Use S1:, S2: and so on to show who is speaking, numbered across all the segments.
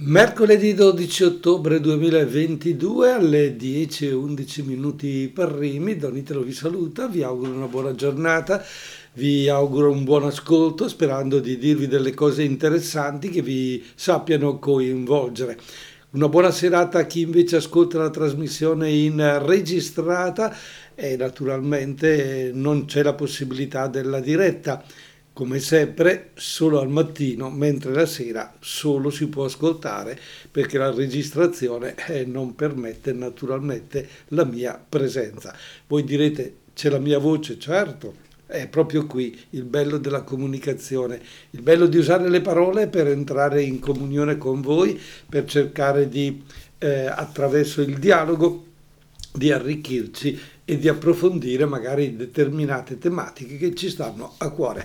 S1: Mercoledì 12 ottobre 2022 alle 10 e 11 minuti per Rimi, Donitelo vi saluta, vi auguro una buona giornata, vi auguro un buon ascolto sperando di dirvi delle cose interessanti che vi sappiano coinvolgere. Una buona serata a chi invece ascolta la trasmissione in registrata e naturalmente non c'è la possibilità della diretta come sempre solo al mattino, mentre la sera solo si può ascoltare perché la registrazione eh, non permette naturalmente la mia presenza. Voi direte c'è la mia voce, certo, è proprio qui il bello della comunicazione, il bello di usare le parole per entrare in comunione con voi, per cercare di, eh, attraverso il dialogo, di arricchirci e di approfondire magari determinate tematiche che ci stanno a cuore.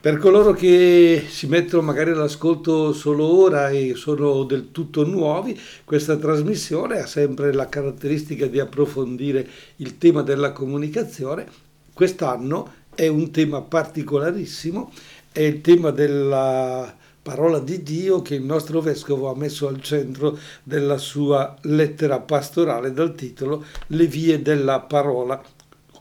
S1: Per coloro che si mettono magari all'ascolto solo ora e sono del tutto nuovi, questa trasmissione ha sempre la caratteristica di approfondire il tema della comunicazione. Quest'anno è un tema particolarissimo, è il tema della parola di Dio che il nostro vescovo ha messo al centro della sua lettera pastorale dal titolo Le vie della parola,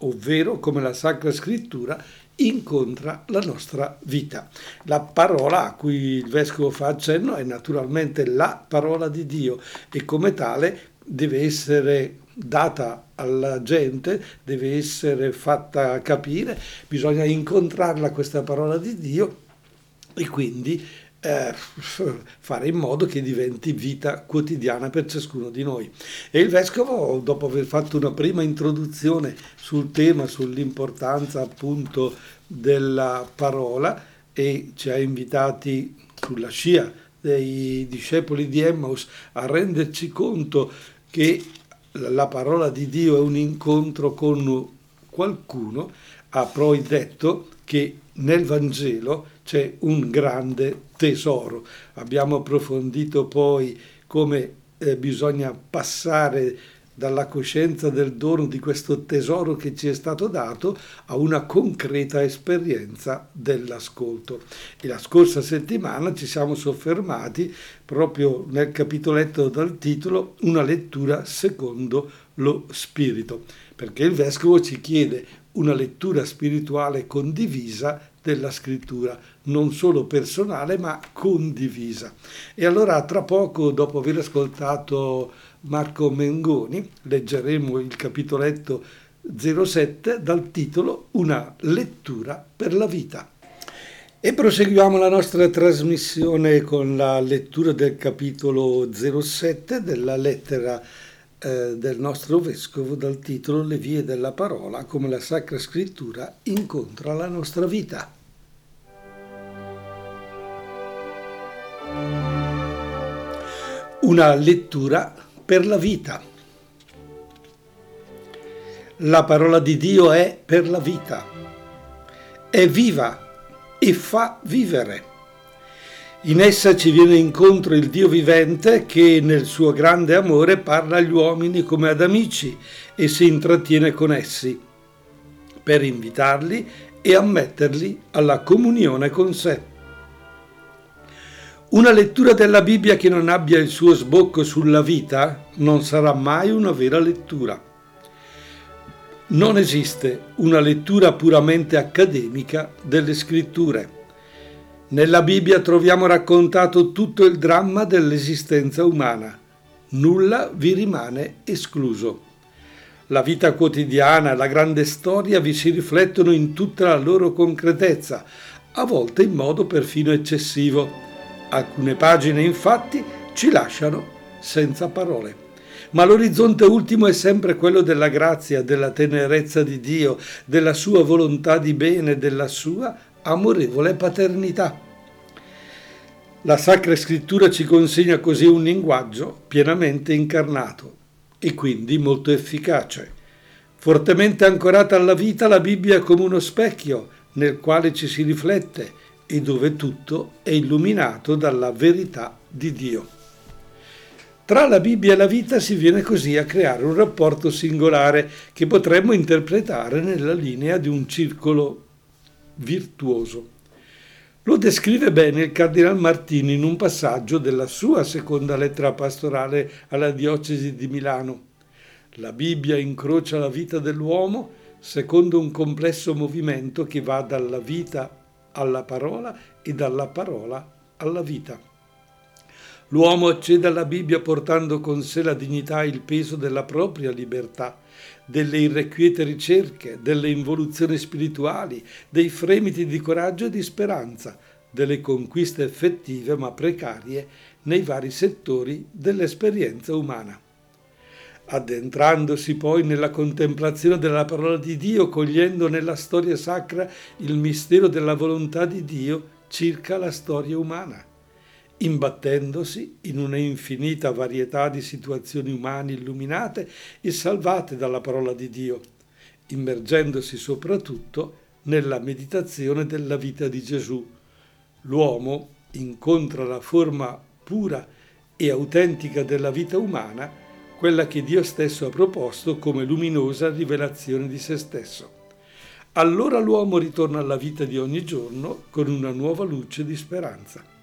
S1: ovvero come la Sacra Scrittura incontra la nostra vita. La parola a cui il vescovo fa accenno è naturalmente la parola di Dio e come tale deve essere data alla gente, deve essere fatta capire, bisogna incontrarla questa parola di Dio e quindi eh, fare in modo che diventi vita quotidiana per ciascuno di noi. E il vescovo, dopo aver fatto una prima introduzione sul tema, sull'importanza appunto della parola, e ci ha invitati sulla scia dei discepoli di Emmaus a renderci conto che la parola di Dio è un incontro con qualcuno, ha poi detto che nel Vangelo c'è un grande tesoro. Abbiamo approfondito poi come eh, bisogna passare dalla coscienza del dono di questo tesoro che ci è stato dato a una concreta esperienza dell'ascolto. E la scorsa settimana ci siamo soffermati proprio nel capitoletto dal titolo Una lettura secondo lo Spirito, perché il Vescovo ci chiede una lettura spirituale condivisa della scrittura, non solo personale ma condivisa. E allora tra poco, dopo aver ascoltato Marco Mengoni, leggeremo il capitoletto 07 dal titolo Una lettura per la vita. E proseguiamo la nostra trasmissione con la lettura del capitolo 07 della lettera eh, del nostro vescovo dal titolo Le vie della parola, come la Sacra Scrittura incontra la nostra vita. Una lettura per la vita. La parola di Dio è per la vita, è viva e fa vivere. In essa ci viene incontro il Dio vivente che nel suo grande amore parla agli uomini come ad amici e si intrattiene con essi per invitarli e ammetterli alla comunione con sé. Una lettura della Bibbia che non abbia il suo sbocco sulla vita non sarà mai una vera lettura. Non esiste una lettura puramente accademica delle scritture. Nella Bibbia troviamo raccontato tutto il dramma dell'esistenza umana. Nulla vi rimane escluso. La vita quotidiana la grande storia vi si riflettono in tutta la loro concretezza, a volte in modo perfino eccessivo Alcune pagine infatti ci lasciano senza parole. Ma l'orizzonte ultimo è sempre quello della grazia, della tenerezza di Dio, della sua volontà di bene, della sua amorevole paternità. La Sacra Scrittura ci consegna così un linguaggio pienamente incarnato e quindi molto efficace. Fortemente ancorata alla vita, la Bibbia è come uno specchio nel quale ci si riflette e dove tutto è illuminato dalla verità di Dio. Tra la Bibbia e la vita si viene così a creare un rapporto singolare che potremmo interpretare nella linea di un circolo virtuoso. Lo descrive bene il Cardinal Martini in un passaggio della sua seconda lettera pastorale alla diocesi di Milano. La Bibbia incrocia la vita dell'uomo secondo un complesso movimento che va dalla vita alla parola e dalla parola alla vita. L'uomo accede alla Bibbia portando con sé la dignità e il peso della propria libertà, delle irrequiete ricerche, delle involuzioni spirituali, dei fremiti di coraggio e di speranza, delle conquiste effettive ma precarie nei vari settori dell'esperienza umana. Addentrandosi poi nella contemplazione della parola di Dio, cogliendo nella storia sacra il mistero della volontà di Dio circa la storia umana imbattendosi in una infinita varietà di situazioni umane illuminate e salvate dalla parola di Dio, immergendosi soprattutto nella meditazione della vita di Gesù. L'uomo incontra la forma pura e autentica della vita umana, quella che Dio stesso ha proposto come luminosa rivelazione di se stesso. Allora l'uomo ritorna alla vita di ogni giorno con una nuova luce di speranza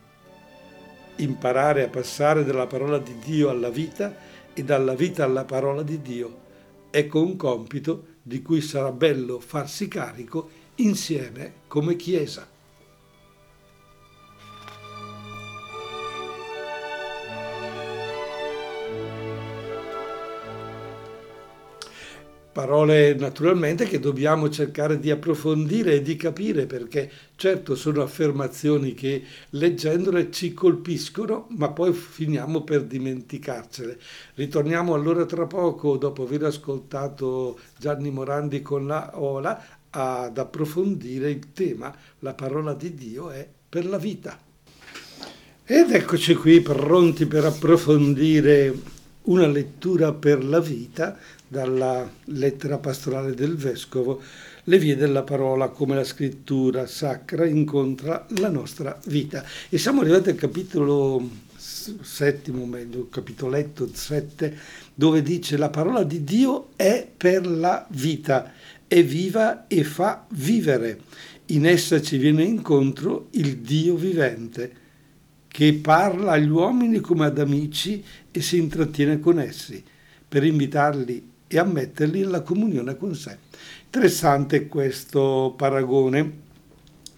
S1: imparare a passare dalla parola di Dio alla vita e dalla vita alla parola di Dio. Ecco un compito di cui sarà bello farsi carico insieme come Chiesa. Parole naturalmente che dobbiamo cercare di approfondire e di capire perché certo sono affermazioni che leggendole ci colpiscono ma poi finiamo per dimenticarcele. Ritorniamo allora tra poco dopo aver ascoltato Gianni Morandi con la Ola ad approfondire il tema La parola di Dio è per la vita. Ed eccoci qui pronti per approfondire una lettura per la vita dalla lettera pastorale del vescovo, le vie della parola come la scrittura sacra incontra la nostra vita. E siamo arrivati al capitolo settimo, meglio, capitoletto 7, dove dice la parola di Dio è per la vita, è viva e fa vivere. In essa ci viene incontro il Dio vivente che parla agli uomini come ad amici e si intrattiene con essi per invitarli e a metterli nella comunione con sé. Interessante questo paragone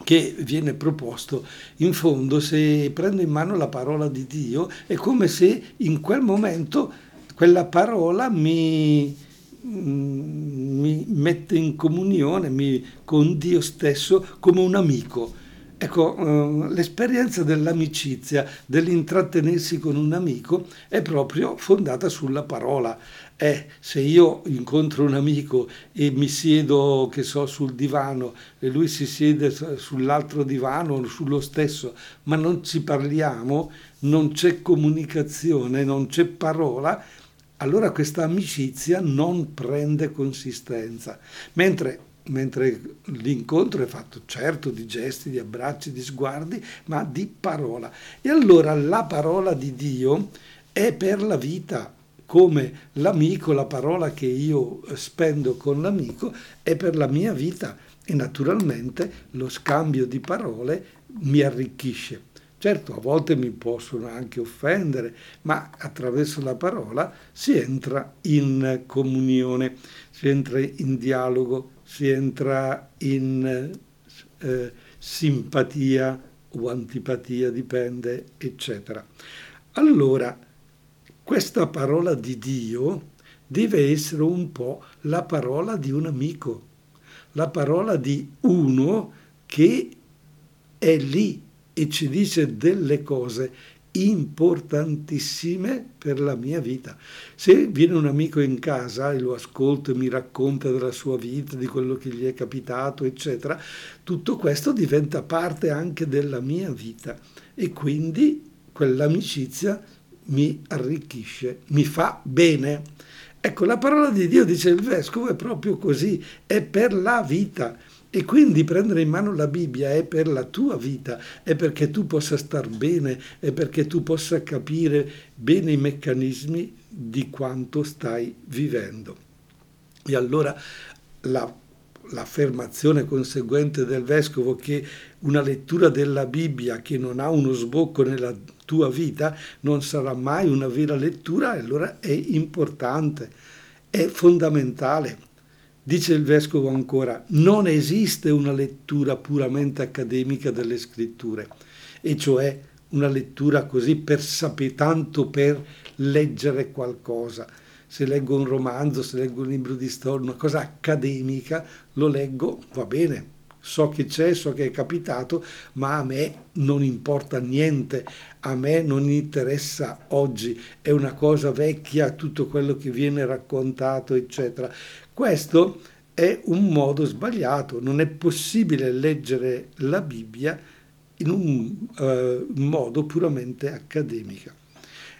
S1: che viene proposto. In fondo, se prendo in mano la parola di Dio, è come se in quel momento quella parola mi, mm, mi mette in comunione mi, con Dio stesso come un amico Ecco, eh, l'esperienza dell'amicizia, dell'intrattenersi con un amico è proprio fondata sulla parola. Eh, se io incontro un amico e mi siedo, che so, sul divano e lui si siede sull'altro divano, sullo stesso, ma non ci parliamo, non c'è comunicazione, non c'è parola, allora questa amicizia non prende consistenza. Mentre mentre l'incontro è fatto certo di gesti, di abbracci, di sguardi, ma di parola. E allora la parola di Dio è per la vita, come l'amico, la parola che io spendo con l'amico è per la mia vita e naturalmente lo scambio di parole mi arricchisce. Certo, a volte mi possono anche offendere, ma attraverso la parola si entra in comunione, si entra in dialogo, si entra in eh, simpatia o antipatia, dipende, eccetera. Allora, questa parola di Dio deve essere un po' la parola di un amico, la parola di uno che è lì e ci dice delle cose importantissime per la mia vita. Se viene un amico in casa e lo ascolto e mi racconta della sua vita, di quello che gli è capitato, eccetera, tutto questo diventa parte anche della mia vita e quindi quell'amicizia mi arricchisce, mi fa bene. Ecco, la parola di Dio, dice il vescovo, è proprio così, è per la vita. E quindi prendere in mano la Bibbia è per la tua vita, è perché tu possa star bene, è perché tu possa capire bene i meccanismi di quanto stai vivendo. E allora la l'affermazione conseguente del vescovo che una lettura della Bibbia che non ha uno sbocco nella tua vita non sarà mai una vera lettura, allora è importante, è fondamentale. Dice il vescovo ancora, non esiste una lettura puramente accademica delle scritture, e cioè una lettura così per sapere tanto per leggere qualcosa se leggo un romanzo, se leggo un libro di storia, una cosa accademica, lo leggo, va bene, so che c'è, so che è capitato, ma a me non importa niente, a me non interessa oggi, è una cosa vecchia tutto quello che viene raccontato, eccetera. Questo è un modo sbagliato, non è possibile leggere la Bibbia in un uh, modo puramente accademico.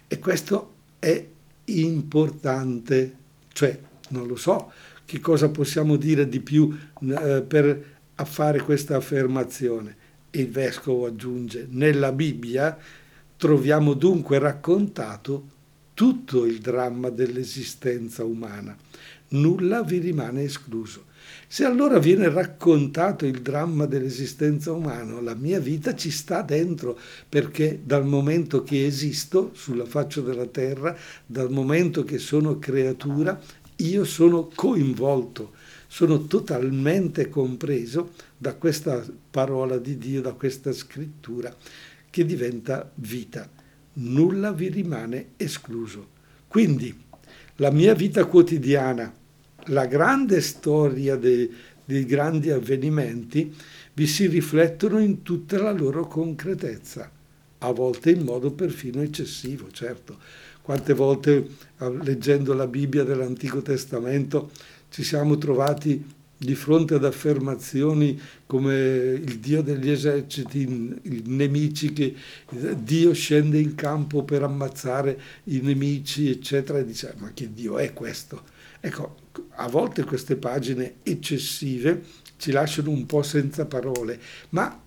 S1: E questo è importante, cioè non lo so che cosa possiamo dire di più eh, per fare questa affermazione. Il vescovo aggiunge, nella Bibbia troviamo dunque raccontato tutto il dramma dell'esistenza umana, nulla vi rimane escluso. Se allora viene raccontato il dramma dell'esistenza umana, la mia vita ci sta dentro, perché dal momento che esisto sulla faccia della terra, dal momento che sono creatura, io sono coinvolto, sono totalmente compreso da questa parola di Dio, da questa scrittura che diventa vita. Nulla vi rimane escluso. Quindi la mia vita quotidiana, la grande storia dei, dei grandi avvenimenti vi si riflettono in tutta la loro concretezza, a volte in modo perfino eccessivo, certo. Quante volte leggendo la Bibbia dell'Antico Testamento ci siamo trovati di fronte ad affermazioni come il Dio degli eserciti, i nemici, che Dio scende in campo per ammazzare i nemici, eccetera, e dice ma che Dio è questo? Ecco, a volte queste pagine eccessive ci lasciano un po' senza parole, ma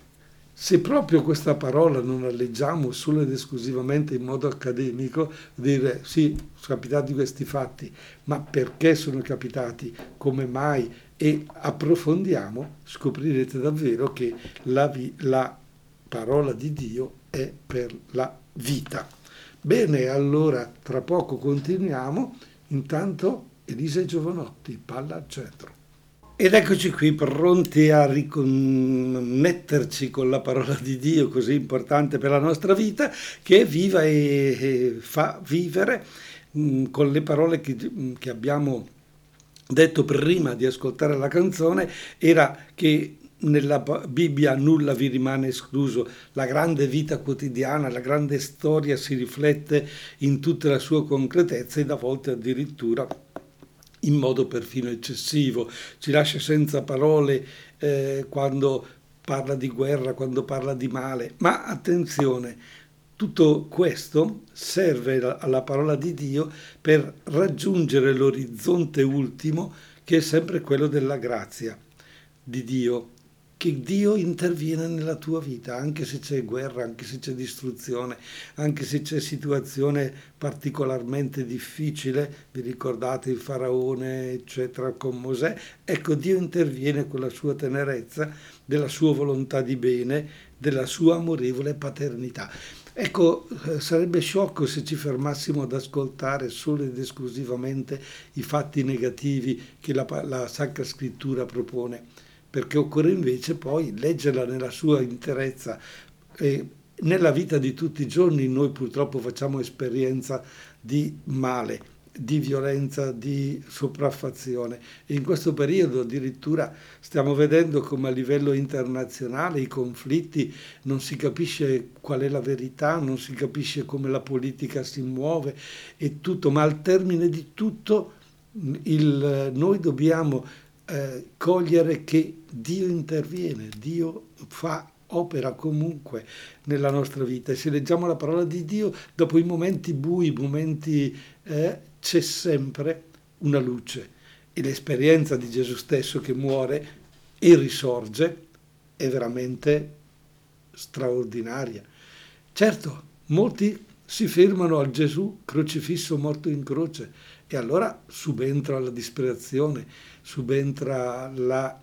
S1: se proprio questa parola non la leggiamo solo ed esclusivamente in modo accademico, dire sì, sono capitati questi fatti, ma perché sono capitati, come mai, e approfondiamo, scoprirete davvero che la, vi, la parola di Dio è per la vita. Bene, allora tra poco continuiamo, intanto Elisa Giovanotti, palla al centro. Ed eccoci qui pronti a riconnetterci con la parola di Dio così importante per la nostra vita che viva e, fa vivere mh, con le parole che, che abbiamo detto prima di ascoltare la canzone era che nella Bibbia nulla vi rimane escluso, la grande vita quotidiana, la grande storia si riflette in tutta la sua concretezza ed a volte addirittura in modo perfino eccessivo, ci lascia senza parole eh, quando parla di guerra, quando parla di male. Ma attenzione, tutto questo serve alla parola di Dio per raggiungere l'orizzonte ultimo che è sempre quello della grazia di Dio che Dio interviene nella tua vita, anche se c'è guerra, anche se c'è distruzione, anche se c'è situazione particolarmente difficile, vi ricordate il faraone, eccetera, con Mosè, ecco Dio interviene con la sua tenerezza, della sua volontà di bene, della sua amorevole paternità. Ecco, eh, sarebbe sciocco se ci fermassimo ad ascoltare solo ed esclusivamente i fatti negativi che la, la Sacra Scrittura propone perché occorre invece poi leggerla nella sua interezza. E nella vita di tutti i giorni noi purtroppo facciamo esperienza di male, di violenza, di sopraffazione e in questo periodo addirittura stiamo vedendo come a livello internazionale i conflitti non si capisce qual è la verità, non si capisce come la politica si muove e tutto, ma al termine di tutto il, noi dobbiamo eh, cogliere che Dio interviene, Dio fa opera comunque nella nostra vita. E se leggiamo la parola di Dio, dopo i momenti bui, i momenti eh, c'è sempre una luce. E l'esperienza di Gesù stesso che muore e risorge è veramente straordinaria. Certo, molti si fermano al Gesù crocifisso morto in croce e allora subentra la disperazione, subentra la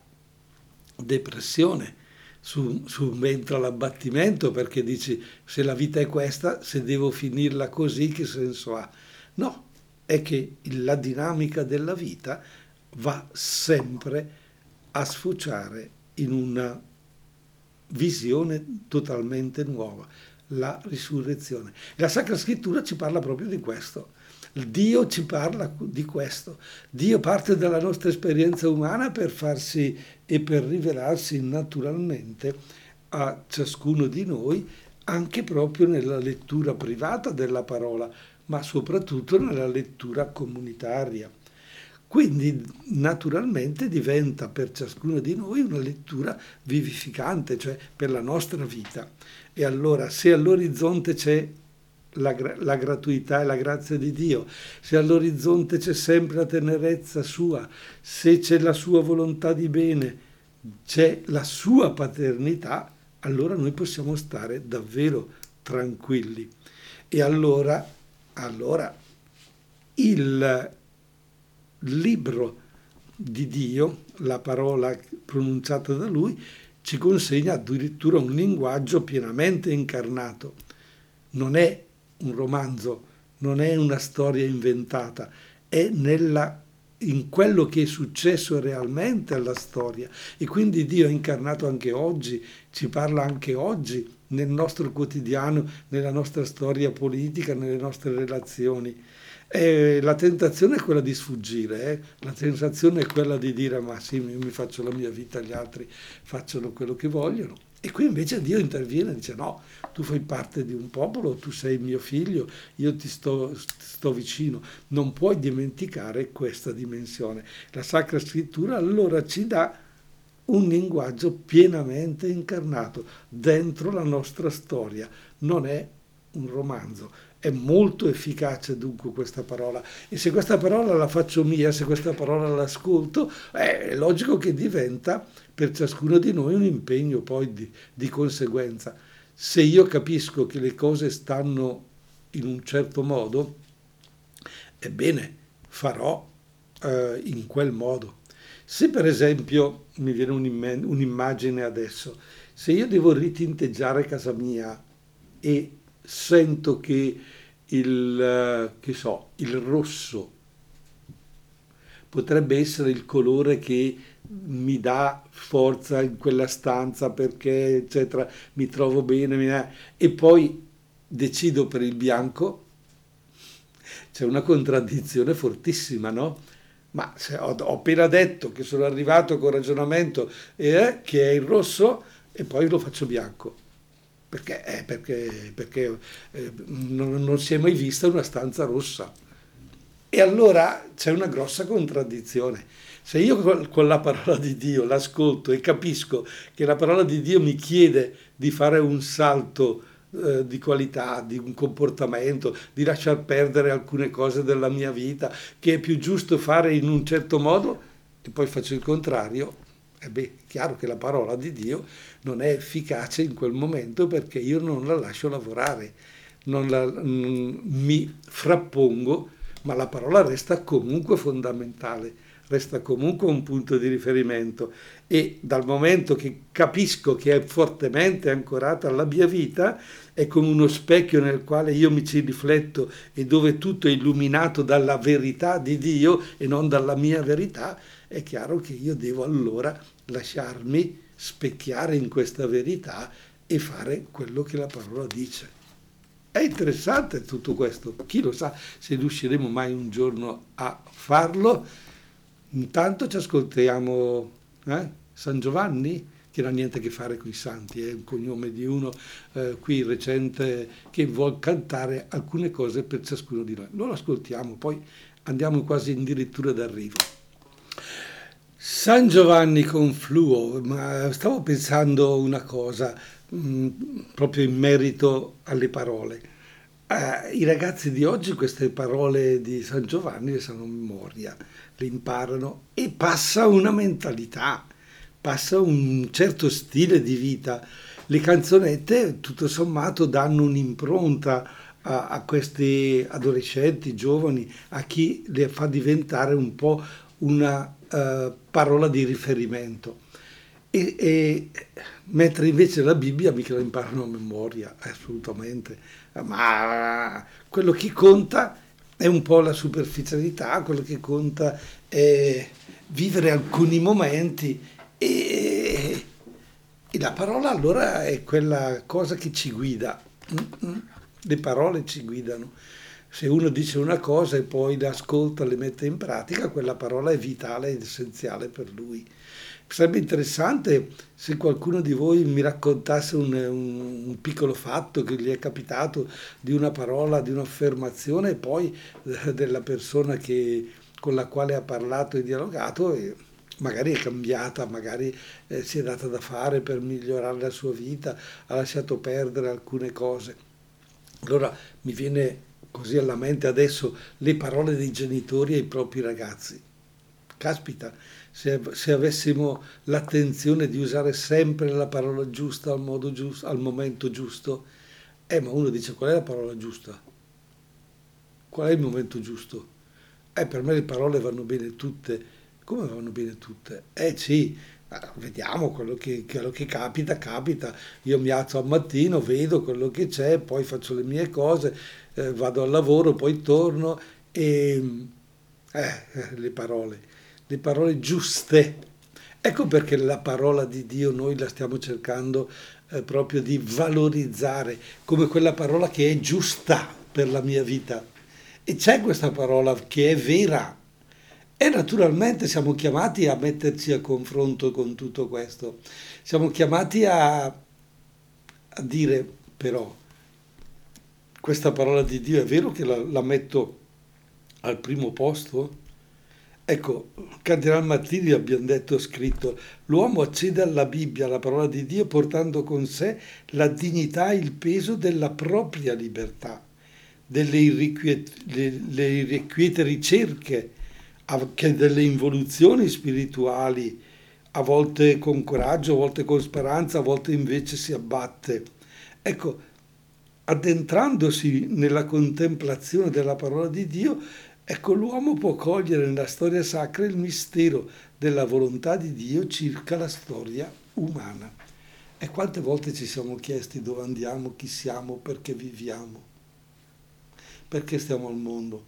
S1: depressione, subentra l'abbattimento perché dici se la vita è questa, se devo finirla così, che senso ha? No, è che la dinamica della vita va sempre a sfociare in una visione totalmente nuova, la risurrezione. La Sacra Scrittura ci parla proprio di questo. Dio ci parla di questo. Dio parte dalla nostra esperienza umana per farsi e per rivelarsi naturalmente a ciascuno di noi, anche proprio nella lettura privata della parola, ma soprattutto nella lettura comunitaria. Quindi naturalmente diventa per ciascuno di noi una lettura vivificante, cioè per la nostra vita. E allora se all'orizzonte c'è la, la, gratuità e la grazia di Dio, se all'orizzonte c'è sempre la tenerezza sua, se c'è la sua volontà di bene, c'è la sua paternità, allora noi possiamo stare davvero tranquilli. E allora, allora il libro di Dio, la parola pronunciata da lui, ci consegna addirittura un linguaggio pienamente incarnato. Non è un romanzo, non è una storia inventata, è nella, in quello che è successo realmente alla storia. E quindi Dio è incarnato anche oggi, ci parla anche oggi nel nostro quotidiano, nella nostra storia politica, nelle nostre relazioni. E la tentazione è quella di sfuggire, eh? la sensazione è quella di dire ma sì, io mi faccio la mia vita, gli altri facciano quello che vogliono. E qui invece Dio interviene e dice no, tu fai parte di un popolo, tu sei mio figlio, io ti sto, sto vicino, non puoi dimenticare questa dimensione. La Sacra Scrittura allora ci dà un linguaggio pienamente incarnato dentro la nostra storia, non è un romanzo è molto efficace dunque questa parola e se questa parola la faccio mia, se questa parola l'ascolto, è logico che diventa per ciascuno di noi un impegno poi di, di conseguenza. Se io capisco che le cose stanno in un certo modo, ebbene farò eh, in quel modo. Se per esempio mi viene un'immagine adesso, se io devo ritinteggiare casa mia e sento che il, eh, che so, il rosso potrebbe essere il colore che mi dà forza in quella stanza perché eccetera mi trovo bene e poi decido per il bianco c'è una contraddizione fortissima no? ma ho, ho, appena detto che sono arrivato con ragionamento eh, che è il rosso e poi lo faccio bianco perché, eh, perché, perché eh, non, non, si è mai vista una stanza rossa. E allora c'è una grossa contraddizione. Se io con la parola di Dio l'ascolto e capisco che la parola di Dio mi chiede di fare un salto eh, di qualità, di un comportamento, di lasciar perdere alcune cose della mia vita, che è più giusto fare in un certo modo, e poi faccio il contrario, e beh, è chiaro che la parola di Dio non è efficace in quel momento perché io non la lascio lavorare, non la, non, mi frappongo, ma la parola resta comunque fondamentale, resta comunque un punto di riferimento e dal momento che capisco che è fortemente ancorata alla mia vita, è come uno specchio nel quale io mi ci rifletto e dove tutto è illuminato dalla verità di Dio e non dalla mia verità, è chiaro che io devo allora lasciarmi specchiare in questa verità e fare quello che la parola dice. È interessante tutto questo, chi lo sa se riusciremo mai un giorno a farlo. Intanto ci ascoltiamo eh? San Giovanni, che non ha niente a che fare con i santi, è un cognome di uno eh, qui recente che vuole cantare alcune cose per ciascuno di noi. Lo ascoltiamo, poi andiamo quasi addirittura d'arrivo. San Giovanni con Fluo, ma stavo pensando una cosa mm, proprio in merito alle parole. Eh, I ragazzi di oggi queste parole di San Giovanni le sanno a memoria, le imparano e passa una mentalità, passa un certo stile di vita. Le canzonette tutto sommato danno un'impronta a, a questi adolescenti, giovani, a chi le fa diventare un po' una uh, parola di riferimento. E, e, mentre invece la Bibbia mica la imparano a memoria, assolutamente. Ma quello che conta è un po' la superficialità, quello che conta è vivere alcuni momenti e, e la parola allora è quella cosa che ci guida. Le parole ci guidano. Se uno dice una cosa e poi l'ascolta, le mette in pratica, quella parola è vitale ed essenziale per lui. Sarebbe interessante se qualcuno di voi mi raccontasse un, un, un, piccolo fatto che gli è capitato di una parola, di un'affermazione e poi eh, della persona che, con la quale ha parlato e dialogato e magari è cambiata, magari eh, si è data da fare per migliorare la sua vita, ha lasciato perdere alcune cose. Allora mi viene così alla mente adesso le parole dei genitori ai propri ragazzi. Caspita, se, se, avessimo l'attenzione di usare sempre la parola giusta al, modo giusto, al momento giusto, eh, ma uno dice qual è la parola giusta? Qual è il momento giusto? Eh, per me le parole vanno bene tutte. Come vanno bene tutte? Eh sì, vediamo quello che, quello che capita, capita. Io mi alzo al mattino, vedo quello che c'è, poi faccio le mie cose, eh, vado al lavoro, poi torno e... Eh, le parole le parole giuste. Ecco perché la parola di Dio noi la stiamo cercando eh, proprio di valorizzare come quella parola che è giusta per la mia vita. E c'è questa parola che è vera. E naturalmente siamo chiamati a metterci a confronto con tutto questo. Siamo chiamati a, a dire però, questa parola di Dio è vero che la, la metto al primo posto? Ecco, Cardinal Martini abbiamo detto, scritto, l'uomo accede alla Bibbia, alla parola di Dio, portando con sé la dignità e il peso della propria libertà, delle irrequiete, le, irrequiete ricerche, anche delle involuzioni spirituali, a volte con coraggio, a volte con speranza, a volte invece si abbatte. Ecco, addentrandosi nella contemplazione della parola di Dio, Ecco, l'uomo può cogliere nella storia sacra il mistero della volontà di Dio circa la storia umana. E quante volte ci siamo chiesti dove andiamo, chi siamo, perché viviamo, perché stiamo al mondo.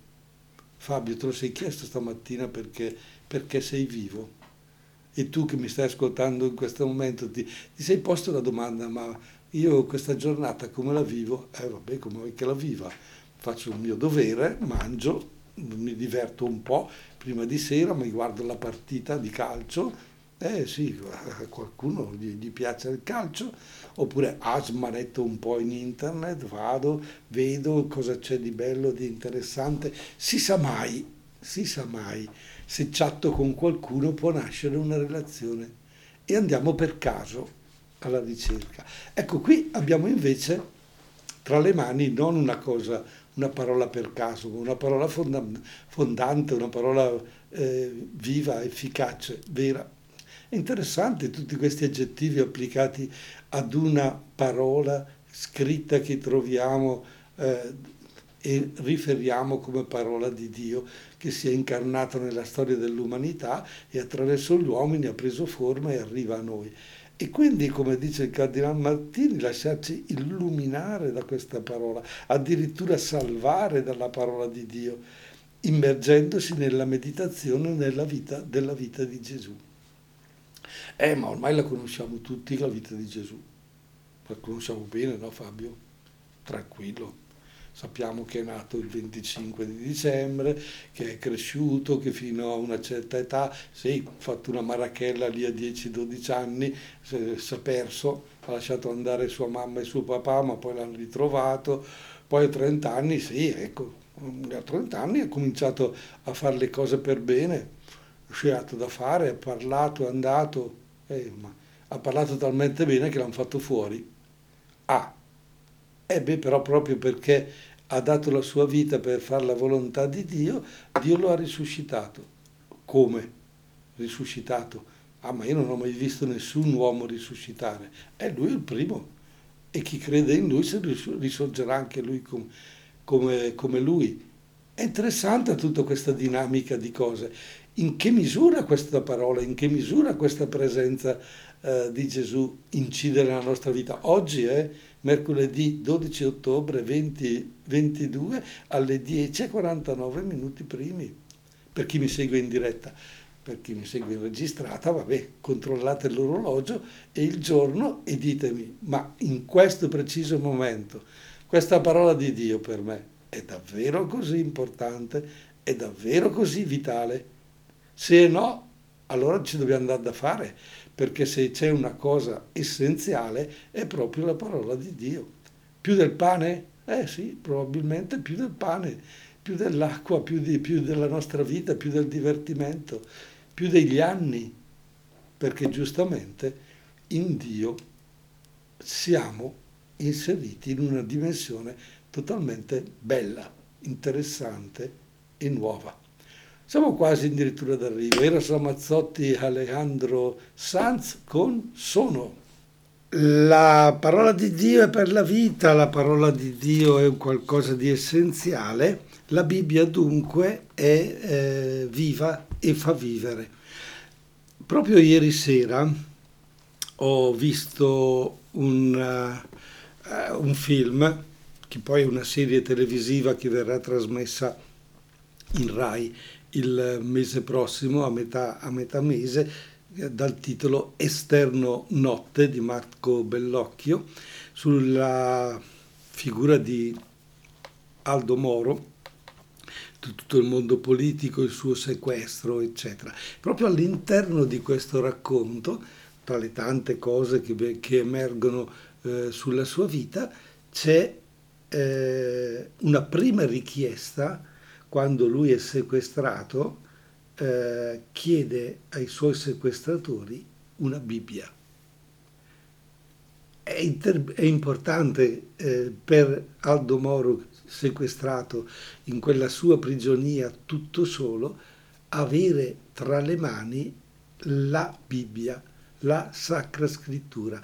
S1: Fabio, te lo sei chiesto stamattina perché, perché sei vivo. E tu che mi stai ascoltando in questo momento ti, ti sei posto la domanda, ma io questa giornata come la vivo? Eh vabbè, come vuoi che la viva? Faccio il mio dovere, mangio, mi diverto un po', prima di sera mi guardo la partita di calcio, eh sì, a qualcuno gli, gli piace il calcio, oppure ah, smanetto un po' in internet, vado, vedo cosa c'è di bello, di interessante, si sa mai, si sa mai, se chatto con qualcuno può nascere una relazione e andiamo per caso alla ricerca. Ecco, qui abbiamo invece tra le mani non una cosa una parola per caso, una parola fondante, una parola eh, viva, efficace, vera. È interessante tutti questi aggettivi applicati ad una parola scritta che troviamo eh, e riferiamo come parola di Dio che si è incarnato nella storia dell'umanità e attraverso gli uomini ha preso forma e arriva a noi. E quindi, come dice il Cardinal Martini, lasciarci illuminare da questa parola, addirittura salvare dalla parola di Dio, immergendosi nella meditazione nella vita, della vita di Gesù. Eh, ma ormai la conosciamo tutti, la vita di Gesù. La conosciamo bene, no Fabio? Tranquillo. Sappiamo che è nato il 25 di dicembre, che è cresciuto, che fino a una certa età, sì, ha fatto una marachella lì a 10-12 anni, si è perso, ha lasciato andare sua mamma e suo papà, ma poi l'hanno ritrovato. Poi a 30 anni, sì, ecco, a 30 anni ha cominciato a fare le cose per bene, ha scelto da fare, ha parlato, è andato, eh, ha parlato talmente bene che l'hanno fatto fuori. Ah, eh beh, però proprio perché ha dato la sua vita per fare la volontà di Dio, Dio lo ha risuscitato. Come? Risuscitato. Ah, ma io non ho mai visto nessun uomo risuscitare. È lui il primo. E chi crede in lui risorgerà anche lui com, come, come lui. È interessante tutta questa dinamica di cose. In che misura questa parola, in che misura questa presenza eh, di Gesù incide nella nostra vita? Oggi è mercoledì 12 ottobre 2022 alle 10.49 minuti primi, per chi mi segue in diretta. Per chi mi segue in registrata, vabbè, controllate l'orologio e il giorno e ditemi, ma in questo preciso momento, questa parola di Dio per me è davvero così importante? È davvero così vitale? Se no, allora ci dobbiamo andare da fare, perché se c'è una cosa essenziale è proprio la parola di Dio. Più del pane? Eh sì, probabilmente più del pane, più dell'acqua, più, di, più della nostra vita, più del divertimento, più degli anni, perché giustamente in Dio siamo inseriti in una dimensione totalmente bella, interessante e nuova. Siamo quasi addirittura d'arrivo. Eros Ramazzotti Alejandro Sanz con Sono. La parola di Dio è per la vita, la parola di Dio è qualcosa di essenziale, la Bibbia dunque è eh, viva e fa vivere. Proprio ieri sera ho visto un, uh, un film che poi è una serie televisiva che verrà trasmessa in Rai il mese prossimo, a metà, a metà mese, dal titolo Esterno Notte di Marco Bellocchio, sulla figura di Aldo Moro, tutto il mondo politico, il suo sequestro, eccetera. Proprio all'interno di questo racconto, tra le tante cose che, che emergono eh, sulla sua vita, c'è eh, una prima richiesta, quando lui è sequestrato, eh, chiede ai suoi sequestratori una Bibbia. È, inter- è importante eh, per Aldo Moro, sequestrato in quella sua prigionia tutto solo, avere tra le mani la Bibbia, la Sacra Scrittura.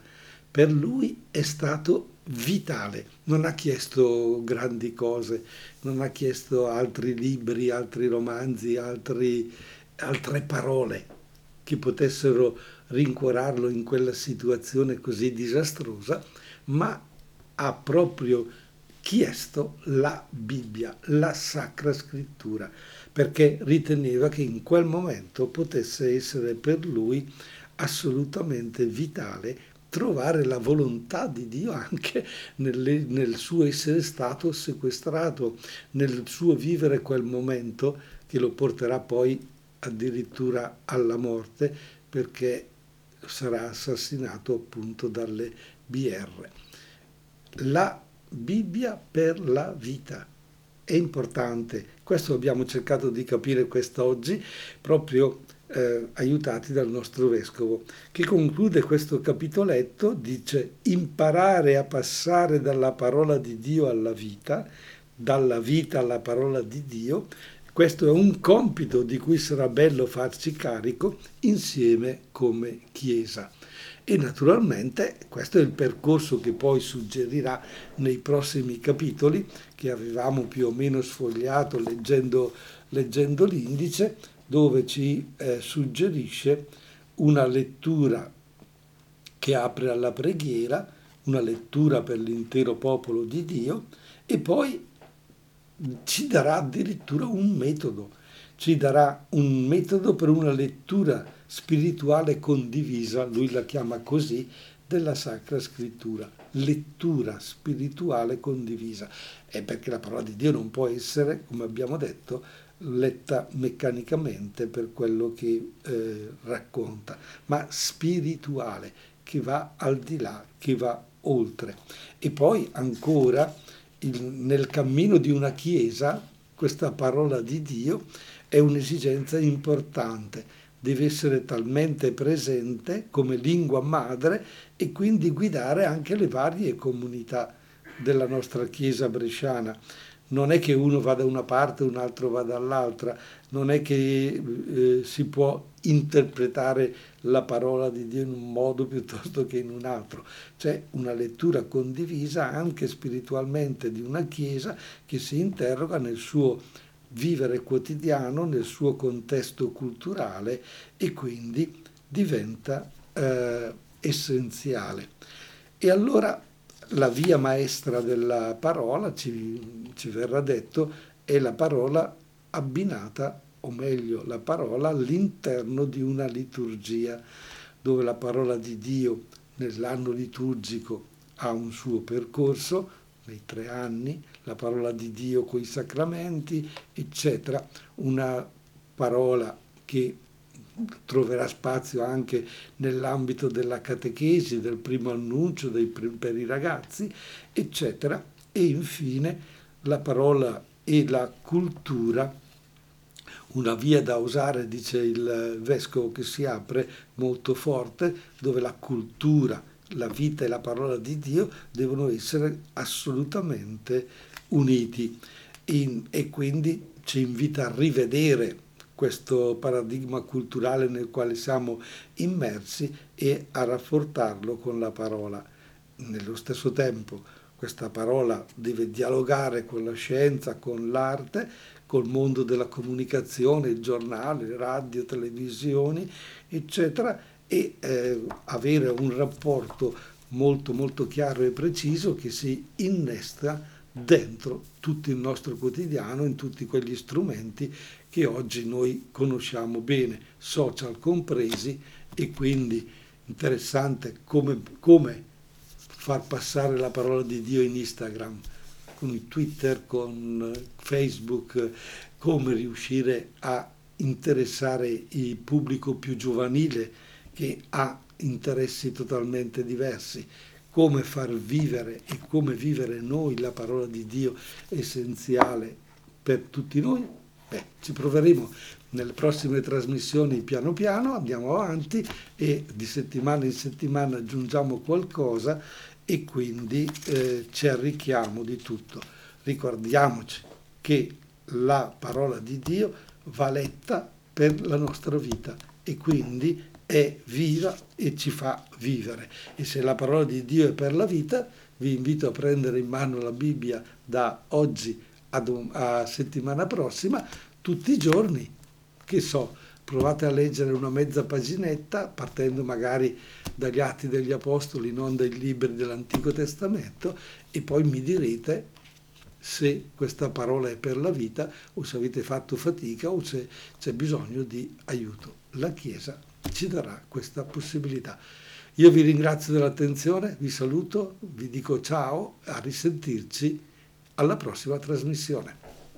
S1: Per lui è stato vitale, non ha chiesto grandi cose, non ha chiesto altri libri, altri romanzi, altri, altre parole che potessero rincuorarlo in quella situazione così disastrosa, ma ha proprio chiesto la Bibbia, la Sacra Scrittura, perché riteneva che in quel momento potesse essere per lui assolutamente vitale trovare la volontà di Dio anche nelle, nel suo essere stato sequestrato, nel suo vivere quel momento che lo porterà poi addirittura alla morte perché sarà assassinato appunto dalle BR. La Bibbia per la vita è importante, questo abbiamo cercato di capire quest'oggi proprio eh, aiutati dal nostro vescovo, che conclude questo capitoletto, dice imparare a passare dalla parola di Dio alla vita, dalla vita alla parola di Dio, questo è un compito di cui sarà bello farci carico insieme come Chiesa. E naturalmente questo è il percorso che poi suggerirà nei prossimi capitoli che avevamo più o meno sfogliato leggendo, leggendo l'indice, dove ci eh, suggerisce una lettura che apre alla preghiera, una lettura per l'intero popolo di Dio e poi ci darà addirittura un metodo, ci darà un metodo per una lettura spirituale condivisa, lui la chiama così, della Sacra Scrittura, lettura spirituale condivisa. È perché la parola di Dio non può essere, come abbiamo detto, letta meccanicamente per quello che eh, racconta, ma spirituale, che va al di là, che va oltre. E poi ancora il, nel cammino di una Chiesa, questa parola di Dio è un'esigenza importante, deve essere talmente presente come lingua madre e quindi guidare anche le varie comunità della nostra Chiesa bresciana non è che uno va da una parte e un altro va dall'altra, non è che eh, si può interpretare la parola di Dio in un modo piuttosto che in un altro. C'è una lettura condivisa anche spiritualmente di una Chiesa che si interroga nel suo vivere quotidiano nel suo contesto culturale e quindi diventa eh, essenziale. E allora la via maestra della parola, ci, ci verrà detto, è la parola abbinata, o meglio la parola all'interno di una liturgia, dove la parola di Dio nell'anno liturgico ha un suo percorso, nei tre anni, la parola di Dio con i sacramenti, eccetera, una parola che troverà spazio anche nell'ambito della catechesi, del primo annuncio dei, per i ragazzi, eccetera. E infine la parola e la cultura, una via da usare, dice il vescovo che si apre, molto forte, dove la cultura, la vita e la parola di Dio devono essere assolutamente uniti. In, e quindi ci invita a rivedere questo paradigma culturale nel quale siamo immersi e a rafforzarlo con la parola. Nello stesso tempo questa parola deve dialogare con la scienza, con l'arte, col mondo della comunicazione, il giornale, radio, televisioni, eccetera, e eh, avere un rapporto molto molto chiaro e preciso che si innesta dentro tutto il nostro quotidiano, in tutti quegli strumenti che oggi noi conosciamo bene, social compresi, e quindi interessante come, come far passare la parola di Dio in Instagram, con Twitter, con Facebook, come riuscire a interessare il pubblico più giovanile che ha interessi totalmente diversi, come far vivere e come vivere noi la parola di Dio essenziale per tutti noi Beh, ci proveremo nelle prossime trasmissioni piano piano, andiamo avanti e di settimana in settimana aggiungiamo qualcosa e quindi eh, ci arricchiamo di tutto. Ricordiamoci che la parola di Dio va letta per la nostra vita e quindi è viva e ci fa vivere. E se la parola di Dio è per la vita, vi invito a prendere in mano la Bibbia da oggi ad, a settimana prossima, tutti i giorni, che so, provate a leggere una mezza paginetta, partendo magari dagli Atti degli Apostoli, non dai libri dell'Antico Testamento, e poi mi direte se questa parola è per la vita o se avete fatto fatica o se c'è bisogno di aiuto. La Chiesa ci darà questa possibilità. Io vi ringrazio dell'attenzione, vi saluto, vi dico ciao, a risentirci alla prossima trasmissione.